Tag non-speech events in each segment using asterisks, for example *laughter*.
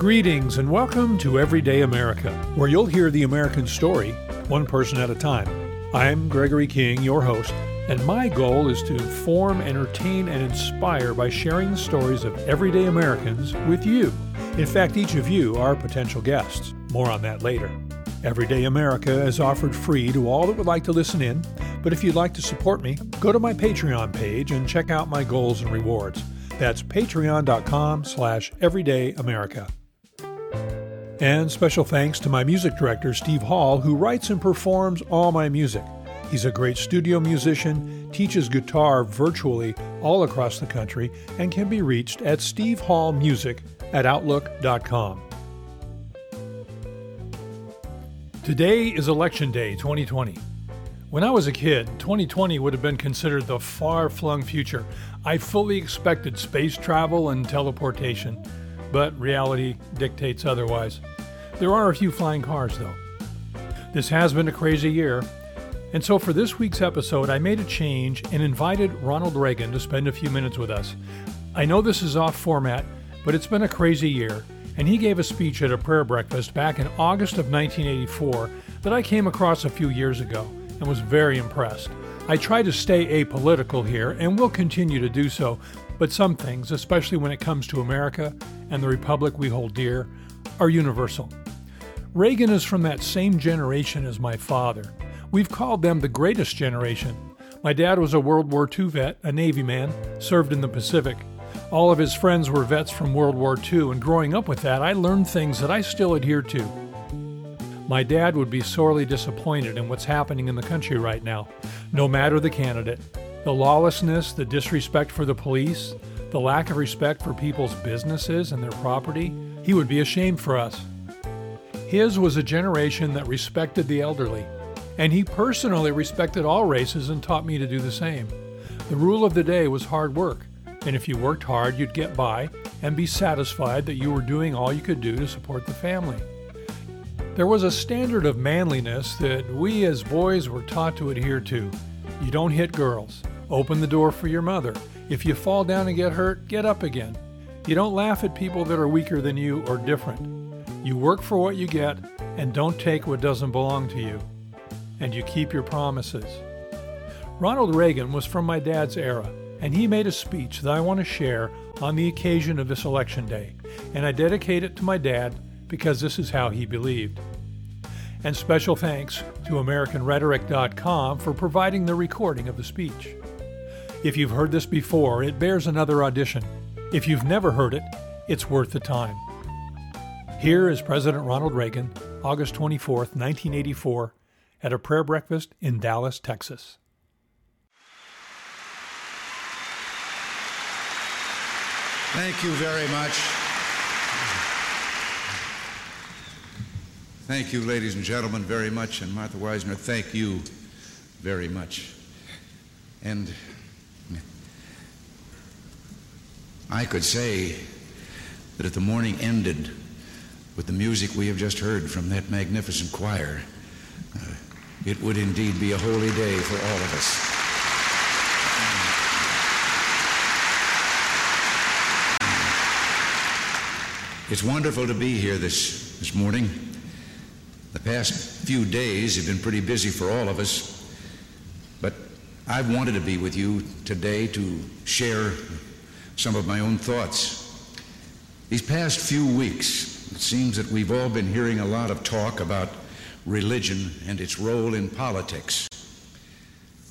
Greetings and welcome to Everyday America, where you'll hear the American story, one person at a time. I'm Gregory King, your host, and my goal is to inform, entertain, and inspire by sharing the stories of everyday Americans with you. In fact, each of you are potential guests. More on that later. Everyday America is offered free to all that would like to listen in, but if you'd like to support me, go to my Patreon page and check out my goals and rewards. That's patreon.com slash everydayamerica. And special thanks to my music director, Steve Hall, who writes and performs all my music. He's a great studio musician, teaches guitar virtually all across the country, and can be reached at stevehallmusic at outlook.com. Today is Election Day 2020. When I was a kid, 2020 would have been considered the far flung future. I fully expected space travel and teleportation, but reality dictates otherwise. There are a few flying cars, though. This has been a crazy year, and so for this week's episode, I made a change and invited Ronald Reagan to spend a few minutes with us. I know this is off format, but it's been a crazy year, and he gave a speech at a prayer breakfast back in August of 1984 that I came across a few years ago and was very impressed. I try to stay apolitical here and will continue to do so, but some things, especially when it comes to America and the republic we hold dear, are universal. Reagan is from that same generation as my father. We've called them the greatest generation. My dad was a World War II vet, a Navy man, served in the Pacific. All of his friends were vets from World War II, and growing up with that, I learned things that I still adhere to. My dad would be sorely disappointed in what's happening in the country right now, no matter the candidate. The lawlessness, the disrespect for the police, the lack of respect for people's businesses and their property, he would be ashamed for us. His was a generation that respected the elderly, and he personally respected all races and taught me to do the same. The rule of the day was hard work, and if you worked hard, you'd get by and be satisfied that you were doing all you could do to support the family. There was a standard of manliness that we as boys were taught to adhere to. You don't hit girls. Open the door for your mother. If you fall down and get hurt, get up again. You don't laugh at people that are weaker than you or different. You work for what you get and don't take what doesn't belong to you. And you keep your promises. Ronald Reagan was from my dad's era, and he made a speech that I want to share on the occasion of this election day, and I dedicate it to my dad because this is how he believed. And special thanks to AmericanRhetoric.com for providing the recording of the speech. If you've heard this before, it bears another audition. If you've never heard it, it's worth the time. Here is President Ronald Reagan, August 24, 1984, at a prayer breakfast in Dallas, Texas. Thank you very much. Thank you, ladies and gentlemen, very much. And Martha Weisner, thank you very much. And I could say that if the morning ended with the music we have just heard from that magnificent choir, uh, it would indeed be a holy day for all of us. It's wonderful to be here this, this morning. The past few days have been pretty busy for all of us, but I've wanted to be with you today to share some of my own thoughts. These past few weeks, it seems that we've all been hearing a lot of talk about religion and its role in politics,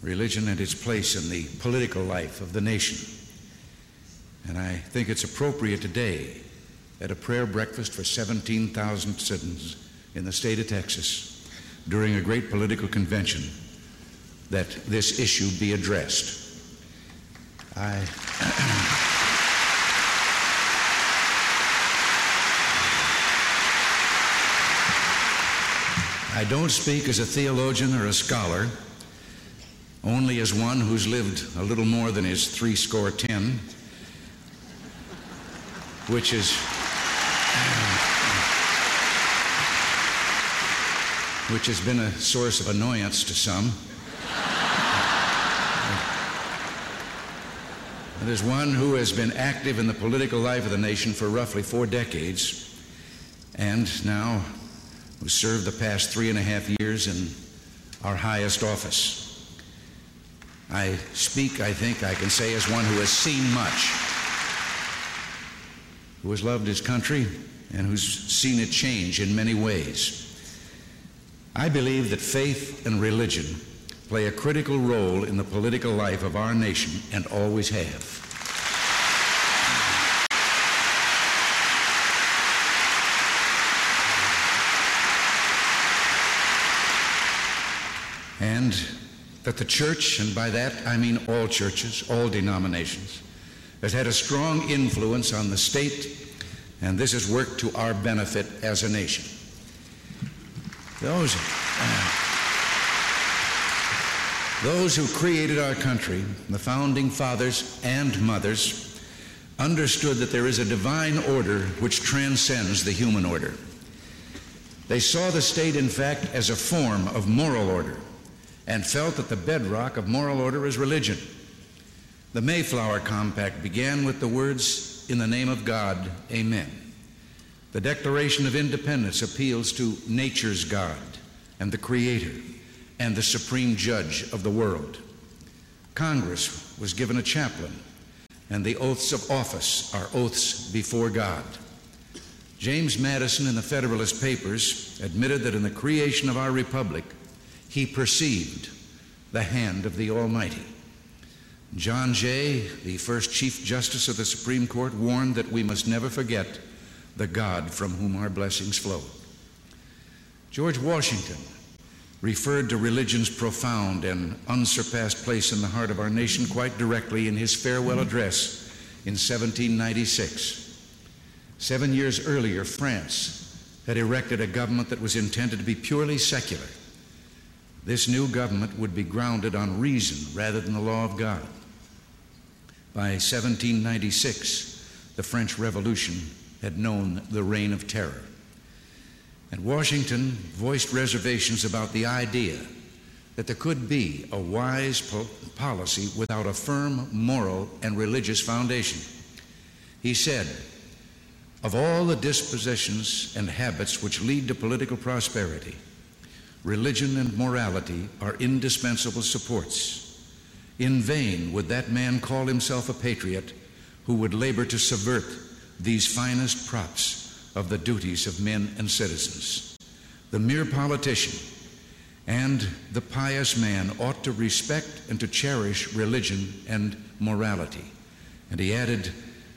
religion and its place in the political life of the nation. And I think it's appropriate today at a prayer breakfast for 17,000 citizens in the state of Texas during a great political convention that this issue be addressed. I. *clears throat* I don't speak as a theologian or a scholar, only as one who's lived a little more than his three score ten, which is which has been a source of annoyance to some. as one who has been active in the political life of the nation for roughly four decades, and now who served the past three and a half years in our highest office. I speak, I think I can say, as one who has seen much, who has loved his country, and who's seen it change in many ways. I believe that faith and religion play a critical role in the political life of our nation and always have. And that the church, and by that I mean all churches, all denominations, has had a strong influence on the state, and this has worked to our benefit as a nation. Those, uh, those who created our country, the founding fathers and mothers, understood that there is a divine order which transcends the human order. They saw the state, in fact, as a form of moral order and felt that the bedrock of moral order is religion. The Mayflower Compact began with the words, In the name of God, Amen. The Declaration of Independence appeals to nature's God and the Creator and the Supreme Judge of the world. Congress was given a chaplain, and the oaths of office are oaths before God. James Madison in the Federalist Papers admitted that in the creation of our republic, he perceived the hand of the Almighty. John Jay, the first Chief Justice of the Supreme Court, warned that we must never forget the God from whom our blessings flow. George Washington referred to religion's profound and unsurpassed place in the heart of our nation quite directly in his farewell address in 1796. Seven years earlier, France had erected a government that was intended to be purely secular this new government would be grounded on reason rather than the law of God. By 1796, the French Revolution had known the reign of terror. And Washington voiced reservations about the idea that there could be a wise po- policy without a firm moral and religious foundation. He said, Of all the dispositions and habits which lead to political prosperity, religion and morality are indispensable supports. In vain would that man call himself a patriot who would labor to subvert these finest props of the duties of men and citizens. The mere politician and the pious man ought to respect and to cherish religion and morality. And he added,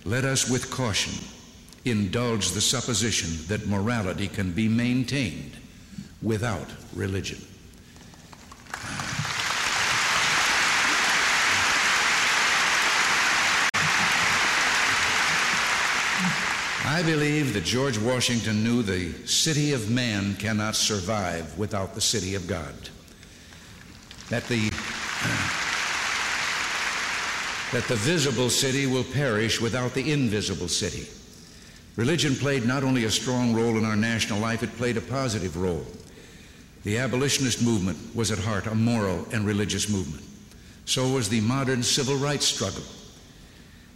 Let us with caution indulge the supposition that morality can be maintained without religion. I believe that George Washington knew the city of man cannot survive without the city of God. That the that the visible city will perish without the invisible city. Religion played not only a strong role in our national life, it played a positive role. The abolitionist movement was at heart a moral and religious movement. So was the modern civil rights struggle.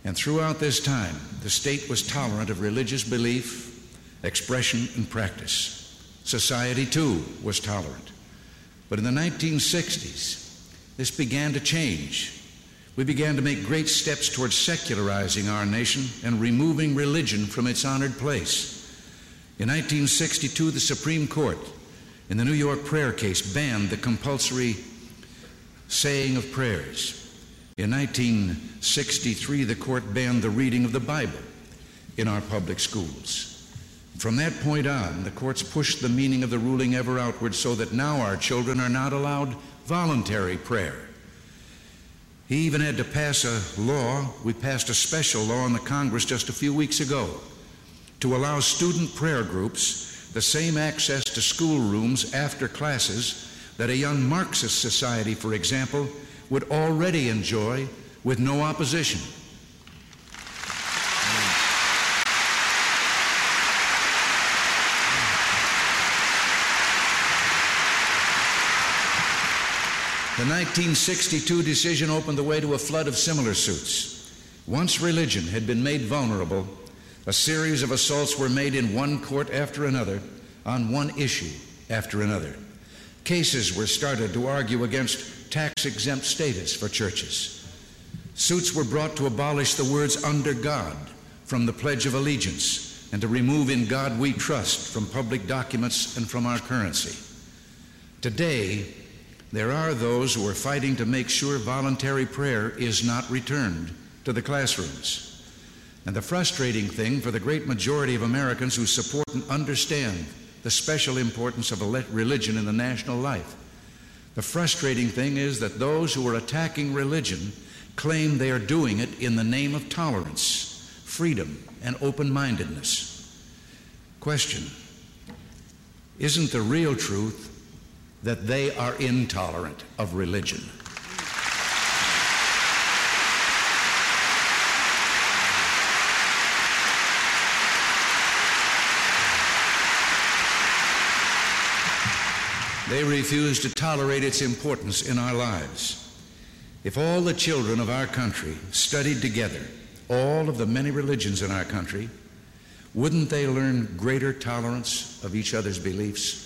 And throughout this time, the state was tolerant of religious belief, expression, and practice. Society, too, was tolerant. But in the 1960s, this began to change. We began to make great steps towards secularizing our nation and removing religion from its honored place. In 1962, the Supreme Court in the New York prayer case banned the compulsory saying of prayers. In 1963, the court banned the reading of the Bible in our public schools. From that point on, the courts pushed the meaning of the ruling ever outward so that now our children are not allowed voluntary prayer. He even had to pass a law, we passed a special law in the Congress just a few weeks ago, to allow student prayer groups the same access to schoolrooms after classes that a young Marxist society, for example, would already enjoy with no opposition. The 1962 decision opened the way to a flood of similar suits. Once religion had been made vulnerable, A series of assaults were made in one court after another on one issue after another. Cases were started to argue against tax exempt status for churches. Suits were brought to abolish the words under God from the Pledge of Allegiance and to remove in God we trust from public documents and from our currency. Today, there are those who are fighting to make sure voluntary prayer is not returned to the classrooms. And the frustrating thing for the great majority of Americans who support and understand the special importance of religion in the national life, the frustrating thing is that those who are attacking religion claim they are doing it in the name of tolerance, freedom, and open mindedness. Question Isn't the real truth that they are intolerant of religion? They refuse to tolerate its importance in our lives. If all the children of our country studied together, all of the many religions in our country, wouldn't they learn greater tolerance of each other's beliefs?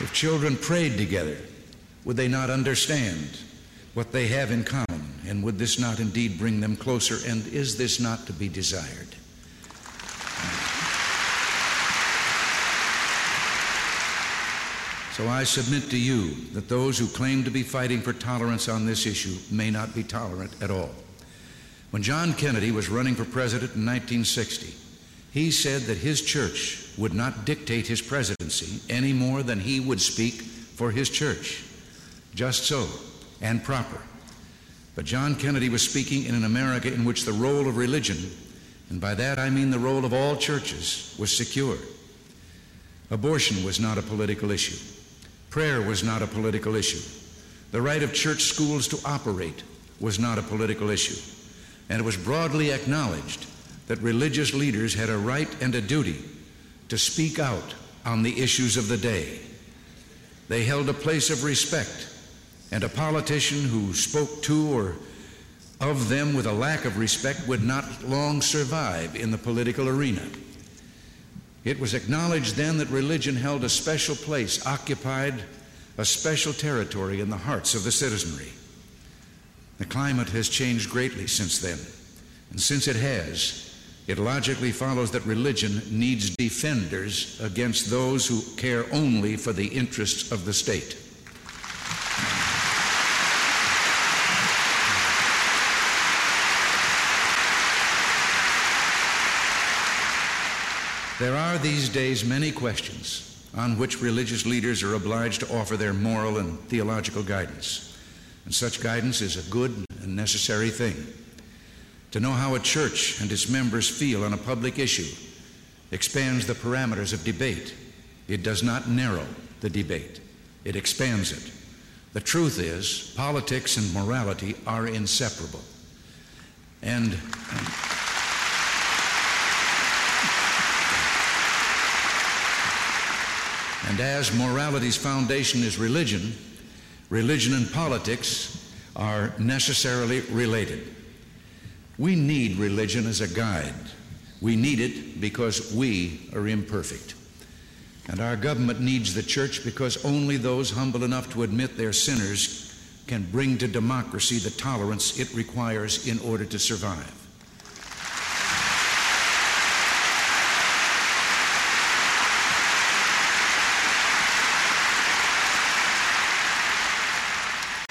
If children prayed together, would they not understand what they have in common? And would this not indeed bring them closer? And is this not to be desired? So I submit to you that those who claim to be fighting for tolerance on this issue may not be tolerant at all. When John Kennedy was running for president in 1960, he said that his church would not dictate his presidency any more than he would speak for his church. Just so, and proper. But John Kennedy was speaking in an America in which the role of religion, and by that I mean the role of all churches, was secure. Abortion was not a political issue. Prayer was not a political issue. The right of church schools to operate was not a political issue. And it was broadly acknowledged that religious leaders had a right and a duty to speak out on the issues of the day. They held a place of respect, and a politician who spoke to or of them with a lack of respect would not long survive in the political arena. It was acknowledged then that religion held a special place, occupied a special territory in the hearts of the citizenry. The climate has changed greatly since then. And since it has, it logically follows that religion needs defenders against those who care only for the interests of the state. There are these days many questions on which religious leaders are obliged to offer their moral and theological guidance. And such guidance is a good and necessary thing. To know how a church and its members feel on a public issue expands the parameters of debate. It does not narrow the debate, it expands it. The truth is, politics and morality are inseparable. And. And as morality's foundation is religion, religion and politics are necessarily related. We need religion as a guide. We need it because we are imperfect. And our government needs the church because only those humble enough to admit they're sinners can bring to democracy the tolerance it requires in order to survive.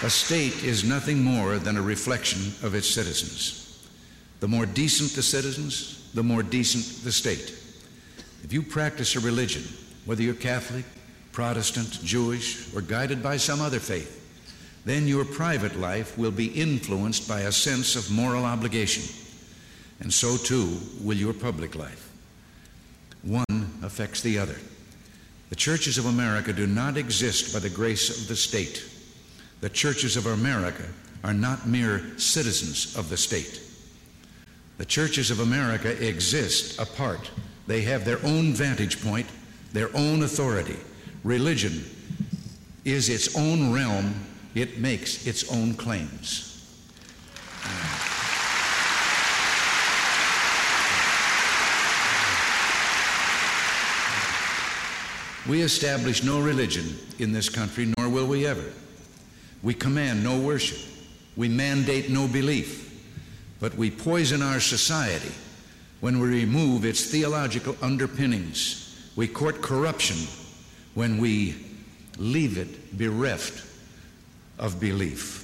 A state is nothing more than a reflection of its citizens. The more decent the citizens, the more decent the state. If you practice a religion, whether you're Catholic, Protestant, Jewish, or guided by some other faith, then your private life will be influenced by a sense of moral obligation. And so too will your public life. One affects the other. The churches of America do not exist by the grace of the state the churches of America are not mere citizens of the state. The churches of America exist apart. They have their own vantage point, their own authority. Religion is its own realm, it makes its own claims. We establish no religion in this country, nor will we ever. We command no worship. We mandate no belief. But we poison our society when we remove its theological underpinnings. We court corruption when we leave it bereft of belief.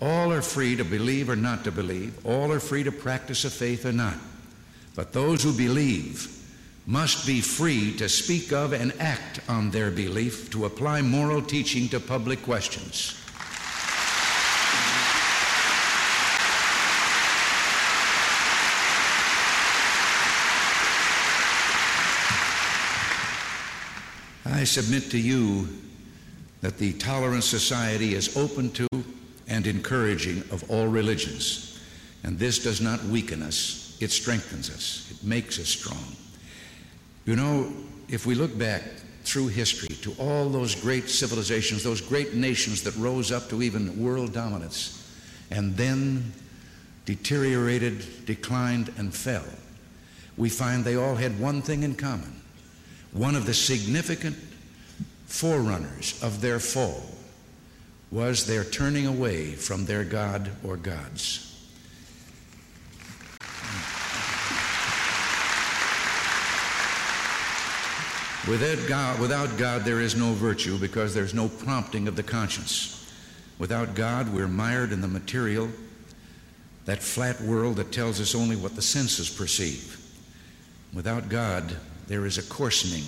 All are free to believe or not to believe. All are free to practice a faith or not. But those who believe must be free to speak of and act on their belief, to apply moral teaching to public questions. I submit to you that the Tolerant Society is open to and encouraging of all religions. And this does not weaken us, it strengthens us, it makes us strong. You know, if we look back through history to all those great civilizations, those great nations that rose up to even world dominance, and then deteriorated, declined, and fell, we find they all had one thing in common. One of the significant forerunners of their fall was their turning away from their God or gods. Without God, without God, there is no virtue because there's no prompting of the conscience. Without God, we're mired in the material, that flat world that tells us only what the senses perceive. Without God, there is a coarsening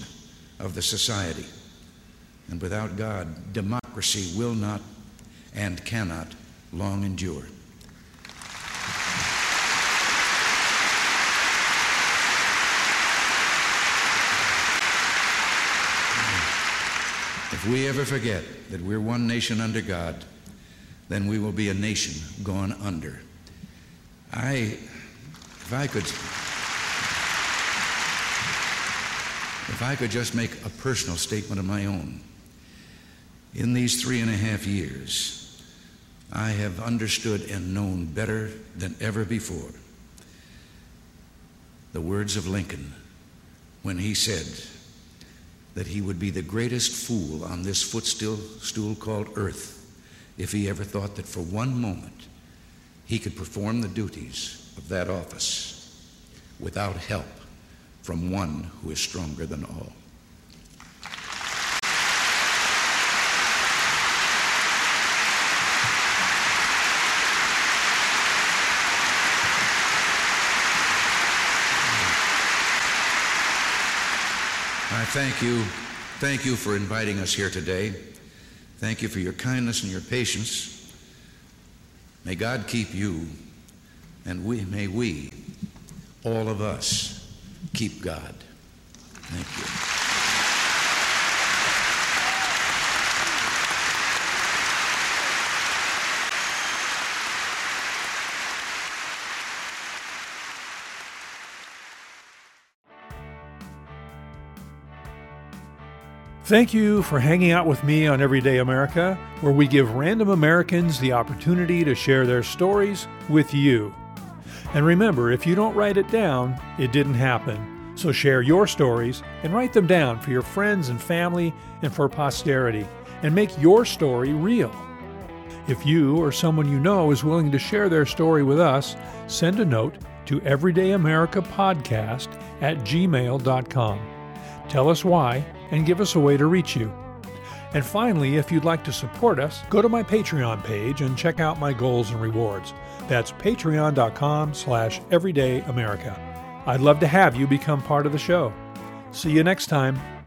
of the society. And without God, democracy will not and cannot long endure. If we ever forget that we're one nation under God, then we will be a nation gone under. I, if I could, if I could just make a personal statement of my own. In these three and a half years, I have understood and known better than ever before the words of Lincoln when he said, that he would be the greatest fool on this footstool stool called earth if he ever thought that for one moment he could perform the duties of that office without help from one who is stronger than all. I thank you. Thank you for inviting us here today. Thank you for your kindness and your patience. May God keep you, and we may we, all of us, keep God. Thank you. Thank you for hanging out with me on Everyday America, where we give random Americans the opportunity to share their stories with you. And remember, if you don't write it down, it didn't happen. So share your stories and write them down for your friends and family and for posterity, and make your story real. If you or someone you know is willing to share their story with us, send a note to everydayamericapodcast at gmail.com. Tell us why and give us a way to reach you. And finally, if you'd like to support us, go to my Patreon page and check out my goals and rewards. That's patreon.com slash everydayamerica. I'd love to have you become part of the show. See you next time.